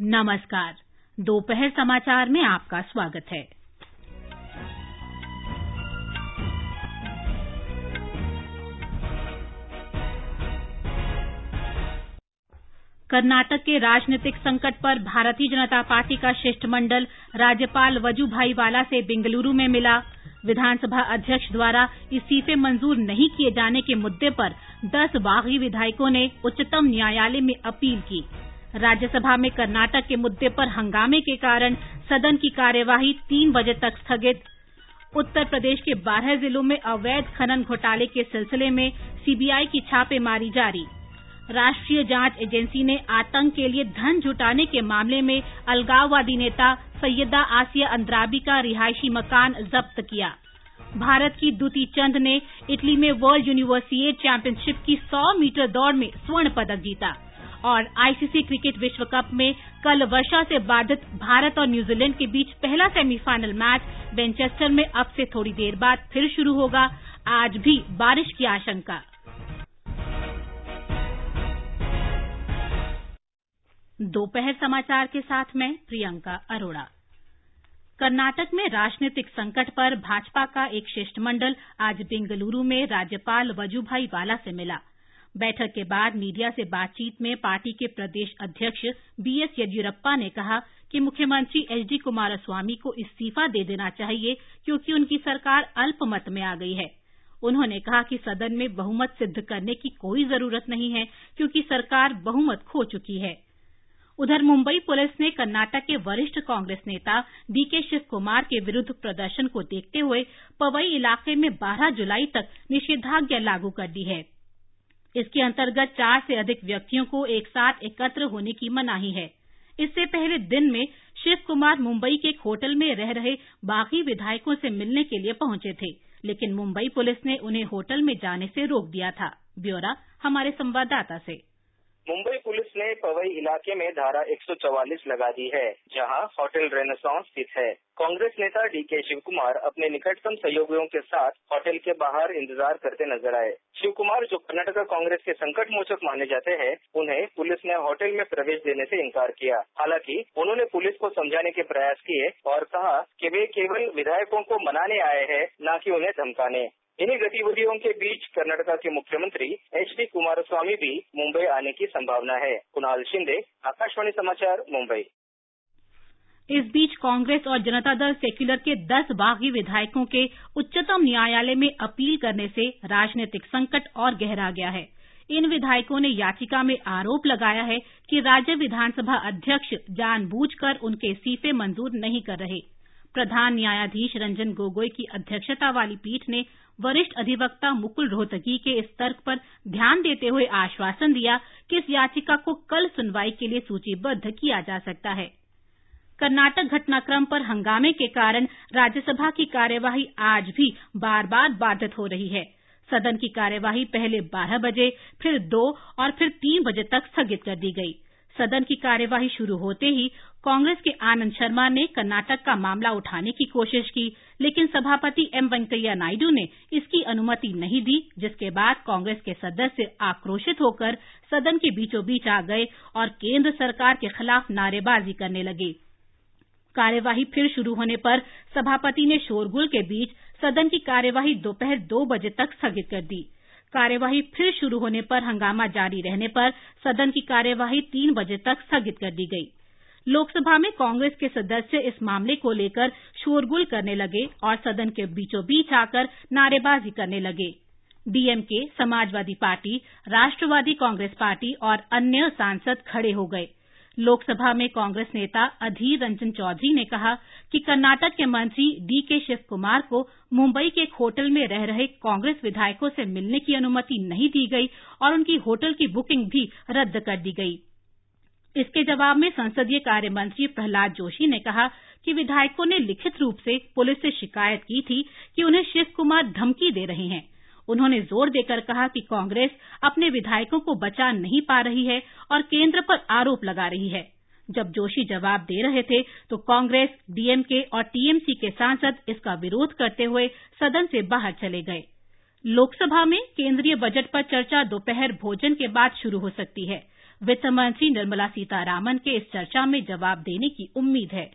नमस्कार। दोपहर समाचार में आपका स्वागत है। कर्नाटक के राजनीतिक संकट पर भारतीय जनता पार्टी का शिष्टमंडल राज्यपाल वजुभाई वाला से बेंगलुरु में मिला। विधानसभा अध्यक्ष द्वारा इस्तीफे मंजूर नहीं किए जाने के मुद्दे पर 10 बागी विधायकों ने उच्चतम न्यायालय में अपील की। राज्यसभा में कर्नाटक के मुद्दे पर हंगामे के कारण सदन की कार्यवाही तीन बजे तक स्थगित। उत्तर प्रदेश के बारह जिलों में अवैध खनन घोटाले के सिलसिले में सीबीआई की छापेमारी जारी। राष्ट्रीय जाँच एजेंसी ने आतंक के लिए धन जुटाने के मामले में अलगाववादी नेता सैयदा आसिया अंद्राबी का रिहायशी मकान जब्त किया। भारत की दुती चंद ने इटली में वर्ल्ड यूनिवर्सिएट चैंपियनशिप की 100 मीटर दौड़ में स्वर्ण पदक जीता। और आईसीसी क्रिकेट विश्व कप में कल वर्षा से बाधित भारत और न्यूजीलैंड के बीच पहला सेमीफाइनल मैच वेंचेस्टर में अब से थोड़ी देर बाद फिर शुरू होगा। आज भी बारिश की आशंका। दोपहर समाचार के साथ मैं प्रियंका अरोड़ा। कर्नाटक में राजनीतिक संकट पर भाजपा का एक शिष्टमंडल आज बेंगलुरु में राज्यपाल वजूभाई वाला से मिला। बैठक के बाद मीडिया से बातचीत में पार्टी के प्रदेश अध्यक्ष बीएस येदियुरप्पा ने कहा कि मुख्यमंत्री एच एचडी कुमारस्वामी को इस्तीफा दे देना चाहिए क्योंकि उनकी सरकार अल्पमत में आ गई है। उन्होंने कहा कि सदन में बहुमत सिद्ध करने की कोई ज़रूरत नहीं है क्योंकि सरकार बहुमत खो चुकी है। उधर मुंबई पुलिस ने कर्नाटक के वरिष्ठ कांग्रेस नेता डीके शिव कुमार के विरुद्ध प्रदर्शन को देखते हुए पवई इलाके में 12 जुलाई तक निषेधाज्ञा लागू कर दी है। इसके अंतर्गत चार से अधिक व्यक्तियों को एक साथ एकत्र होने की मनाही है। इससे पहले दिन में शिव कुमार मुंबई के एक होटल में रह रहे बाकी विधायकों से मिलने के लिए पहुँचे थे, लेकिन मुंबई पुलिस ने उन्हें होटल में जाने से रोक दिया था। ब्यौरा, हमारे संवाददाता से। मुंबई पुलिस ने पवई इलाके में धारा 144 लगा दी है, जहाँ होटल रेनेसांस स्थित है। कांग्रेस नेता डीके शिव कुमार अपने निकटतम सहयोगियों के साथ होटल के बाहर इंतज़ार करते नज़र आए। शिव कुमार जो कर्नाटका कांग्रेस के संकट मोचक माने जाते हैं, उन्हें पुलिस ने होटल में प्रवेश देने से इनकार किया। हालाँकि, उन्होंने पुलिस को समझाने के प्रयास किए और कहा कि वे केवल विधायकों को मनाने आए हैं, न कि उन्हें धमकाने। इन्हीं गतिविधियों के बीच कर्नाटका के मुख्यमंत्री एच डी कुमारस्वामी भी मुंबई आने की संभावना है। कुणाल शिंदे, आकाशवाणी समाचार, मुंबई। इस बीच कांग्रेस और जनता दल सेक्यूलर के 10 बागी विधायकों के उच्चतम न्यायालय में अपील करने से राजनीतिक संकट और गहरा गया है। इन विधायकों ने याचिका में आरोप लगाया है कि राज्य विधानसभा अध्यक्ष जानबूझकर उनके इस्तीफे मंजूर नहीं कर रहे। प्रधान न्यायाधीश रंजन गोगोई की अध्यक्षता वाली पीठ ने वरिष्ठ अधिवक्ता मुकुल रोहतगी के इस तर्क पर ध्यान देते हुए आश्वासन दिया कि इस याचिका को कल सुनवाई के लिए सूचीबद्ध किया जा सकता है। कर्नाटक घटनाक्रम पर हंगामे के कारण राज्यसभा की कार्यवाही आज भी बार बार बाधित हो रही है। सदन की कार्यवाही पहले 12 बजे, फिर 2 और फिर 3 बजे तक स्थगित कर दी गई। सदन की कार्यवाही शुरू होते ही कांग्रेस के आनंद शर्मा ने कर्नाटक का मामला उठाने की कोशिश की, लेकिन सभापति एम वेंकैया नायडू ने इसकी अनुमति नहीं दी, जिसके बाद कांग्रेस के सदस्य आक्रोशित होकर सदन के बीचों बीच आ गए और केंद्र सरकार के खिलाफ नारेबाजी करने लगे। कार्यवाही फिर शुरू होने पर सभापति ने शोरगुल के बीच सदन की कार्यवाही दोपहर दो बजे तक स्थगित कर दी। कार्यवाही फिर शुरू होने पर हंगामा जारी रहने पर सदन की कार्यवाही तीन बजे तक स्थगित कर दी गई। लोकसभा में कांग्रेस के सदस्य इस मामले को लेकर शोरगुल करने लगे और सदन के बीचों बीच आकर नारेबाजी करने लगे। DMK, Samajwadi party, Rashtravadi Congress party और अन्य सांसद खड़े हो गए। लोकसभा में कांग्रेस नेता अधीर रंजन चौधरी ने कहा कि कर्नाटक के मंत्री डी के शिव कुमार को मुंबई के एक होटल में रह रहे कांग्रेस विधायकों से मिलने की अनुमति नहीं दी गई और उनकी होटल की बुकिंग भी रद्द कर दी गई। इसके जवाब में संसदीय कार्य मंत्री प्रहलाद जोशी ने कहा कि विधायकों ने लिखित रूप से पुलिस से शिकायत की थी कि उन्हें शिव कुमार धमकी दे रहे हैं। उन्होंने ज़ोर देकर कहा कि कांग्रेस अपने विधायकों को बचा नहीं पा रही है और केंद्र पर आरोप लगा रही है। जब जोशी जवाब दे रहे थे तो कांग्रेस, डीएमके और टीएमसी के सांसद इसका विरोध करते हुए सदन से बाहर चले गए। लोकसभा में केंद्रीय बजट पर चर्चा दोपहर भोजन के बाद शुरू हो सकती है। वित्त मंत्री निर्मला सीतारामन के इस चर्चा में जवाब देने की उम्मीद है।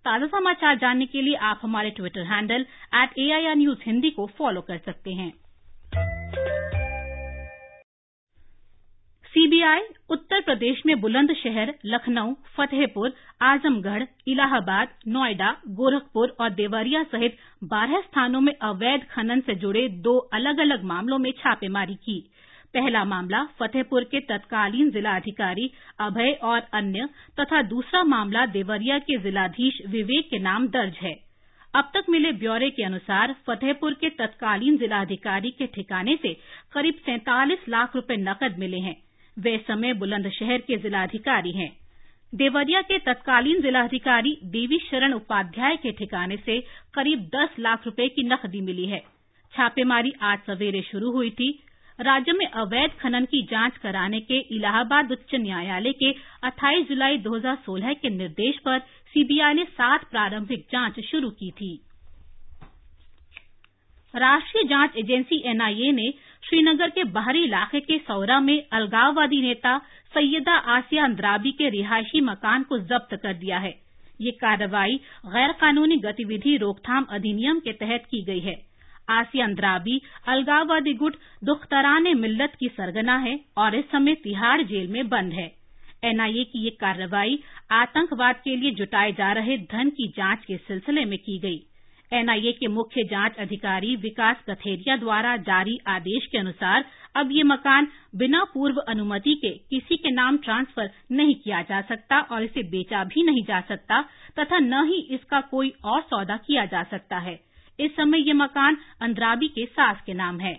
हैं ताज़ा समाचार जानने के लिए आप हमारे Twitter handle at AIR news Hindi को फॉलो कर सकते हैं। सीबीआई उत्तर प्रदेश में बुलंदशहर, लखनऊ, फतेहपुर, आजमगढ़, इलाहाबाद, नोएडा, गोरखपुर और देवरिया सहित बारह स्थानों में अवैध खनन से जुड़े दो अलग अलग मामलों में छापेमारी की। पहला मामला फतेहपुर के तत्कालीन जिलाधिकारी अभय और अन्य तथा दूसरा मामला देवरिया के जिलाधीश विवेक के नाम दर्ज है। अब तक मिले ब्यौरे के अनुसार फतेहपुर के तत्कालीन जिलाधिकारी के ठिकाने से करीब सैंतालीस लाख रुपए नकद मिले हैं। वे समय बुलंदशहर के जिलाधिकारी हैं। देवरिया के तत्कालीन जिलाधिकारी देवी शरण उपाध्याय के ठिकाने से करीब 10 लाख रुपए की नकदी मिली है। छापेमारी आज सवेरे शुरू हुई थी। राज्य में अवैध खनन की जाँच कराने के इलाहाबाद उच्च न्यायालय के 28 जुलाई 2016 के निर्देश पर सीबीआई ने सात प्रारंभिक जाँच शुरू की थी। राष्ट्रीय जाँच एजेंसी एनआईए ने श्रीनगर के बाहरी इलाके के सौरा में अलगाववादी नेता सैयदा आसिया अंद्राबी के रिहायशी मकान को जब्त कर दिया है। ये कार्रवाई गैर कानूनी गतिविधि रोकथाम अधिनियम के तहत की गई है। आसिया अंद्राबी अलगाववादी गुट दुख्तरान ए मिल्लत की सरगना है और इस समय तिहाड़ जेल में बंद है। एनआईए की ये कार्रवाई आतंकवाद के लिए जुटाए जा रहे धन की जाँच के सिलसिले में की गई। एनआईए के मुख्य जाँच अधिकारी विकास कथेरिया द्वारा जारी आदेश के अनुसार अब ये मकान बिना पूर्व अनुमति के किसी के नाम ट्रांसफ़र नहीं किया जा सकता और इसे बेचा भी नहीं जा सकता तथा न ही इसका कोई और सौदा किया जा सकता है। इस समय ये मकान अंद्राबी के सास के नाम है।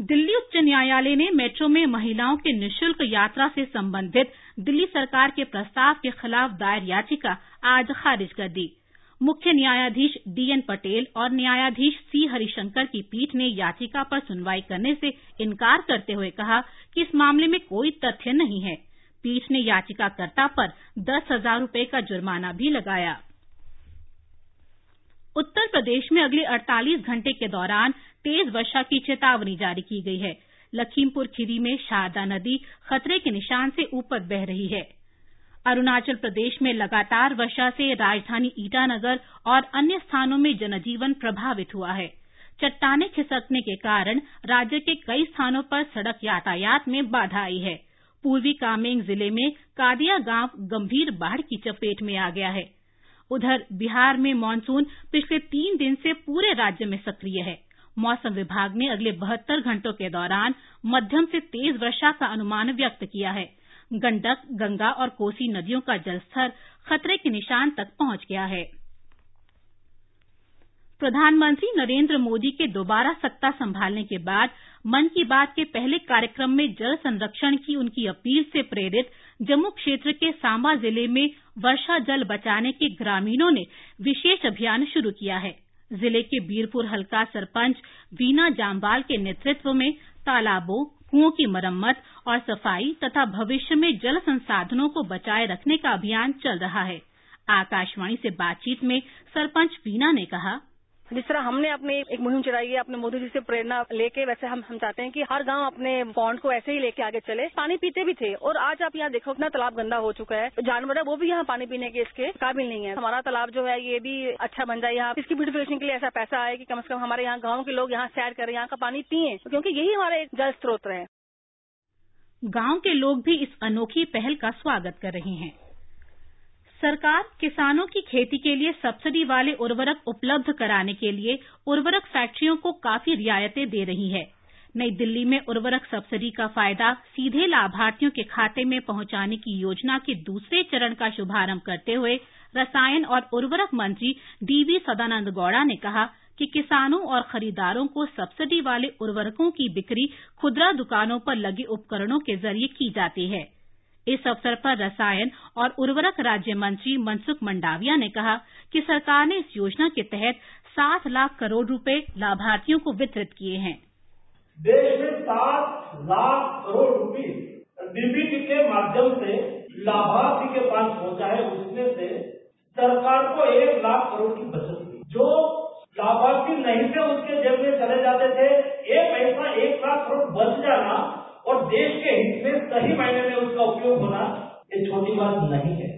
दिल्ली उच्च न्यायालय ने मेट्रो में महिलाओं के निशुल्क यात्रा से संबंधित दिल्ली सरकार के प्रस्ताव के खिलाफ दायर याचिका आज खारिज कर दी। मुख्य न्यायाधीश डीएन पटेल और न्यायाधीश सी हरिशंकर की पीठ ने याचिका पर सुनवाई करने से इनकार करते हुए कहा कि इस मामले में कोई तथ्य नहीं है। पीठ ने याचिकाकर्ता पर दस हज़ार रुपये का जुर्माना भी लगाया। उत्तर प्रदेश में अगले 48 घंटे के दौरान तेज वर्षा की चेतावनी जारी की गई है। लखीमपुर खीरी में शारदा नदी खतरे के निशान से ऊपर बह रही है। अरुणाचल प्रदेश में लगातार वर्षा से राजधानी ईटानगर और अन्य स्थानों में जनजीवन प्रभावित हुआ है। चट्टाने खिसकने के कारण राज्य के कई स्थानों पर सड़क यातायात में बाधा आई है। पूर्वी कामेंग ज़िले में कादिया गाँव गंभीर बाढ़ की चपेट में आ गया है। उधर बिहार में मानसून पिछले तीन दिन से पूरे राज्य में सक्रिय है। मौसम विभाग ने अगले बहत्तर घंटों के दौरान मध्यम से तेज वर्षा का अनुमान व्यक्त किया है। गंडक, गंगा और कोसी नदियों का जलस्तर खतरे के निशान तक पहुँच गया है। प्रधानमंत्री नरेंद्र मोदी के दोबारा सत्ता संभालने के बाद मन की बात के पहले कार्यक्रम में जल संरक्षण की उनकी अपील से प्रेरित जम्मू क्षेत्र के सांबा ज़िले में वर्षा जल बचाने के ग्रामीणों ने विशेष अभियान शुरू किया है। ज़िले के बीरपुर हल्का सरपंच वीना जामवाल के नेतृत्व में तालाबों, कुओं की मरम्मत और सफ़ाई तथा भविष्य में जल संसाधनों को बचाए रखने का अभियान चल रहा है। आकाशवाणी से बातचीत में सरपंच वीना ने कहा जिस तरह हमने अपनी एक मुहिम चलाई है, अपने मोदी जी से प्रेरणा लेके, वैसे हम हम चाहते हैं कि हर गाँव अपने पॉन्ड को ऐसे ही लेके आगे चले। पानी पीते भी थे और आज आप यहाँ देखो, इतना तालाब गंदा हो चुका है। जानवर है, वो भी यहाँ पानी पीने के इसके काबिल नहीं है। हमारा तालाब जो है, ये भी अच्छा बन जाए यहाँ। इसकी ब्यूटिफिकेशन के लिए ऐसा पैसा आए कि कम से कम हमारे यहाँ गाँव के लोग यहाँ सैर करें, यहाँ का पानी पिए, क्योंकि यही हमारे जल स्रोत है। गाँव के लोग भी इस अनोखी पहल का स्वागत कर रहे हैं। सरकार किसानों की खेती के लिए सब्सिडी वाले उर्वरक उपलब्ध कराने के लिए उर्वरक फैक्ट्रियों को काफ़ी रियायतें दे रही है। नई दिल्ली में उर्वरक सब्सिडी का फ़ायदा सीधे लाभार्थियों के खाते में पहुँचाने की योजना के दूसरे चरण का शुभारंभ करते हुए रसायन और उर्वरक मंत्री डीवी सदानंद गौड़ा ने कहा कि किसानों और खरीदारों को सब्सिडी वाले उर्वरकों की बिक्री खुदरा दुकानों पर लगे उपकरणों के ज़रिए की जाती है। इस अवसर पर रसायन और उर्वरक राज्य मंत्री मनसुख मंडाविया ने कहा कि सरकार ने इस योजना के तहत सात लाख करोड़ रुपए लाभार्थियों को वितरित किए हैं। देश में सात लाख करोड़ रुपए डीबीटी के माध्यम से लाभार्थी के पास पहुँचा है, उसमें से सरकार को एक लाख करोड़ की बचत हुई। जो लाभार्थी नहीं थे उसके जेब में चले जाते थे ये पैसा एक लाख करोड़ बच जाना और देश के हित में सही मायने में उसका उपयोग होना ये छोटी बात नहीं है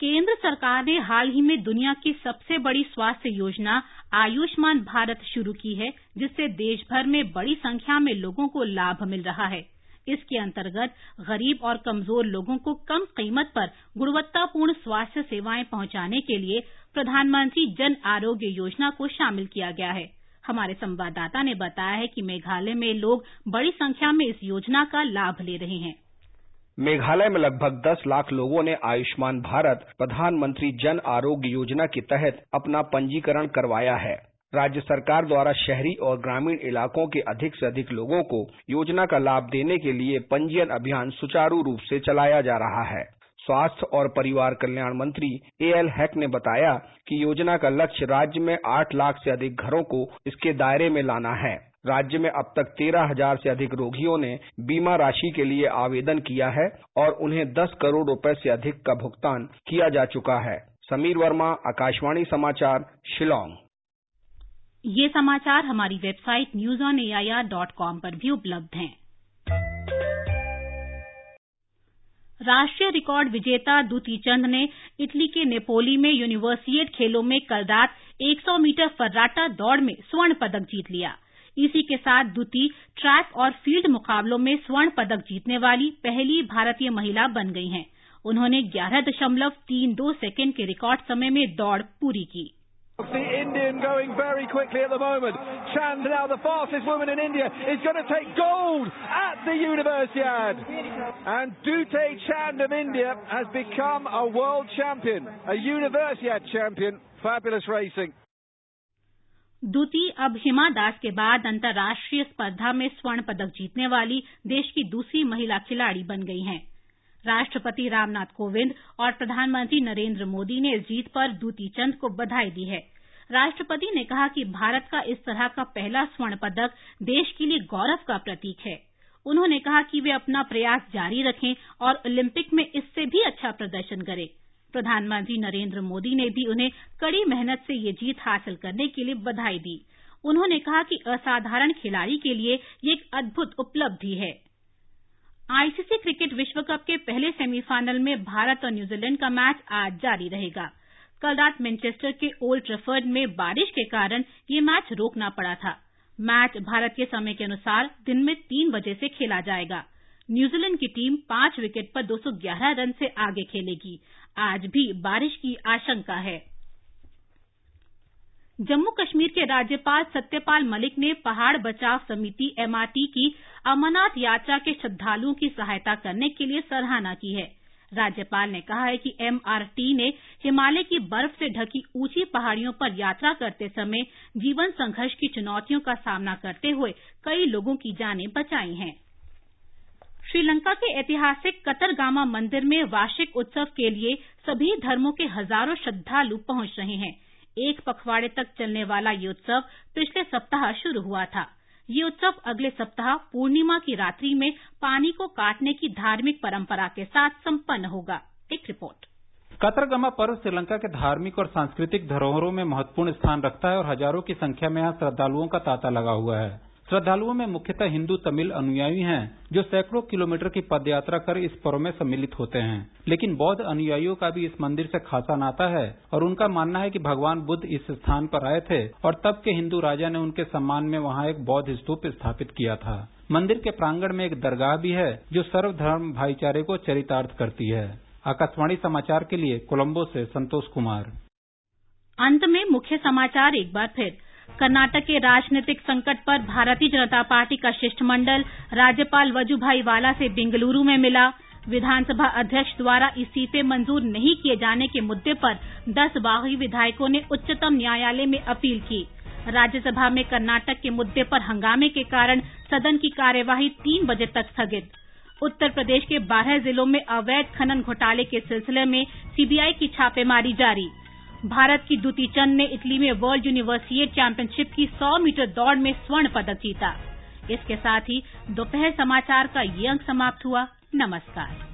केंद्र सरकार ने हाल ही में दुनिया की सबसे बड़ी स्वास्थ्य योजना, आयुष्मान भारत, शुरू की है, जिससे देश भर में बड़ी संख्या में लोगों को लाभ मिल रहा है। इसके अंतर्गत गरीब और कमज़ोर लोगों को कम कीमत पर गुणवत्तापूर्ण स्वास्थ्य सेवाएँ पहुँचाने के लिए प्रधानमंत्री जन आरोग्य योजना को शामिल किया गया है। हमारे संवाददाता ने बताया है कि मेघालय में लोग बड़ी संख्या में इस योजना का लाभ ले रहे हैं। मेघालय में लगभग 10 लाख लोगों ने आयुष्मान भारत, प्रधानमंत्री जन आरोग्य योजना के तहत अपना पंजीकरण करवाया है। राज्य सरकार द्वारा शहरी और ग्रामीण इलाकों के अधिक से अधिक लोगों को योजना का लाभ देने के लिए पंजीयन अभियान सुचारू रूप से चलाया जा रहा है। स्वास्थ्य और परिवार कल्याण मंत्री ए एल हैक ने बताया कि योजना का लक्ष्य राज्य में आठ लाख से अधिक घरों को इसके दायरे में लाना है। राज्य में अब तक तेरह हज़ार से अधिक रोगियों ने बीमा राशि के लिए आवेदन किया है और उन्हें दस करोड़ रुपए से अधिक का भुगतान किया जा चुका है। समीर वर्मा, आकाशवाणी समाचार, शिलोंग। ये समाचार हमारी website news on AIR dot com पर भी उपलब्ध हैं। राष्ट्रीय रिकॉर्ड विजेता दूती चंद ने इटली के नेपोली में यूनिवर्सिएट खेलों में कल रात 100 मीटर फर्राटा दौड़ में स्वर्ण पदक जीत लिया। इसी के साथ द्वती ट्रैक और फ़ील्ड मुकाबलों में स्वर्ण पदक जीतने वाली पहली भारतीय महिला बन गई हैं उन्होंने ग्यारह दशमलव तीन दो सेकेंड के रिकॉर्ड समय में दौड़ पूरी की The Indian going very quickly at the moment. Chand, now the fastest woman in India, is going to take gold at the Universiad. And Dute Chand of India has become a world champion, a Universiad champion. Fabulous racing. दूती अब हिमा दास के बाद अंतर्राष्ट्रीय स्पर्धा में स्वर्ण पदक जीतने वाली देश की दूसरी महिला खिलाड़ी बन गई हैं। राष्ट्रपति रामनाथ कोविंद और प्रधानमंत्री नरेंद्र मोदी ने इस जीत पर दूती चंद को बधाई दी है। राष्ट्रपति ने कहा कि भारत का इस तरह का पहला स्वर्ण पदक देश के लिए गौरव का प्रतीक है। उन्होंने कहा कि वे अपना प्रयास जारी रखें और ओलंपिक में इससे भी अच्छा प्रदर्शन करें। प्रधानमंत्री नरेंद्र मोदी ने भी उन्हें कड़ी मेहनत से ये जीत हासिल करने के लिए बधाई दी। उन्होंने कहा कि असाधारण खिलाड़ी के लिए ये एक अद्भुत उपलब्धि है। आईसीसी क्रिकेट विश्व कप के पहले सेमीफाइनल में भारत और न्यूजीलैंड का मैच आज जारी रहेगा। कल रात मैनचेस्टर के ओल्ड ट्रफर्ड में बारिश के कारण ये मैच रोकना पड़ा था। मैच भारत के समय के अनुसार दिन में तीन बजे से खेला जाएगा। न्यूजीलैंड की टीम पाँच विकेट पर 211 रन से आगे खेलेगी। आज भी बारिश की आशंका है। जम्मू कश्मीर के राज्यपाल सत्यपाल मलिक ने पहाड़ बचाव समिति एमआरटी की अमरनाथ यात्रा के श्रद्धालुओं की सहायता करने के लिए सराहना की है। राज्यपाल ने कहा है कि एमआरटी ने हिमालय की बर्फ़ से ढकी ऊँची पहाड़ियों पर यात्रा करते समय जीवन संघर्ष की चुनौतियों का सामना करते हुए कई लोगों की जानें बचाई हैं। श्रीलंका के ऐतिहासिक कतरगामा मंदिर में वार्षिक उत्सव के लिए सभी धर्मों के हज़ारों श्रद्धालु पहुँच रहे हैं। एक पखवाड़े तक चलने वाला ये उत्सव पिछले सप्ताह शुरू हुआ था। ये उत्सव अगले सप्ताह पूर्णिमा की रात्रि में पानी को काटने की धार्मिक परंपरा के साथ संपन्न होगा। एक रिपोर्ट। कतरगमा पर्व श्रीलंका के धार्मिक और सांस्कृतिक धरोहरों में महत्वपूर्ण स्थान रखता है और हज़ारों की संख्या में यहाँ श्रद्धालुओं का तांता लगा हुआ है। श्रद्धालुओं में मुख्यतः हिंदू, तमिल अनुयायी हैं, जो सैकड़ों किलोमीटर की पदयात्रा कर इस पर्व में सम्मिलित होते हैं। लेकिन बौद्ध अनुयायियों का भी इस मंदिर से खासा नाता है, और उनका मानना है कि भगवान बुद्ध इस स्थान पर आए थे, और तब के हिंदू राजा ने उनके सम्मान में वहाँ एक बौद्ध स्तूप स्थापित किया था। मंदिर के प्रांगण में एक दरगाह भी है, जो सर्वधर्म भाईचारे को चरितार्थ करती है। आकाशवाणी समाचार के लिए कोलंबो से संतोष कुमार। अंत में मुख्य समाचार एक बार फिर। कर्नाटक के राजनीतिक संकट पर भारतीय जनता पार्टी का शिष्टमंडल राज्यपाल वजूभाई वाला से बेंगलुरु में मिला। विधानसभा अध्यक्ष द्वारा इस्तीफे मंजूर नहीं किए जाने के मुद्दे पर दस बागी विधायकों ने उच्चतम न्यायालय में अपील की। राज्यसभा में कर्नाटक के मुद्दे पर हंगामे के कारण सदन की कार्यवाही तीन बजे तक स्थगित। उत्तर प्रदेश के बारह जिलों में अवैध खनन घोटाले के सिलसिले में सीबीआई की छापेमारी जारी। भारत की दुती चंद ने इटली में वर्ल्ड यूनिवर्सिएट चैंपियनशिप की 100 मीटर दौड़ में स्वर्ण पदक जीता। इसके साथ ही दोपहर समाचार का ये अंक समाप्त हुआ। नमस्कार।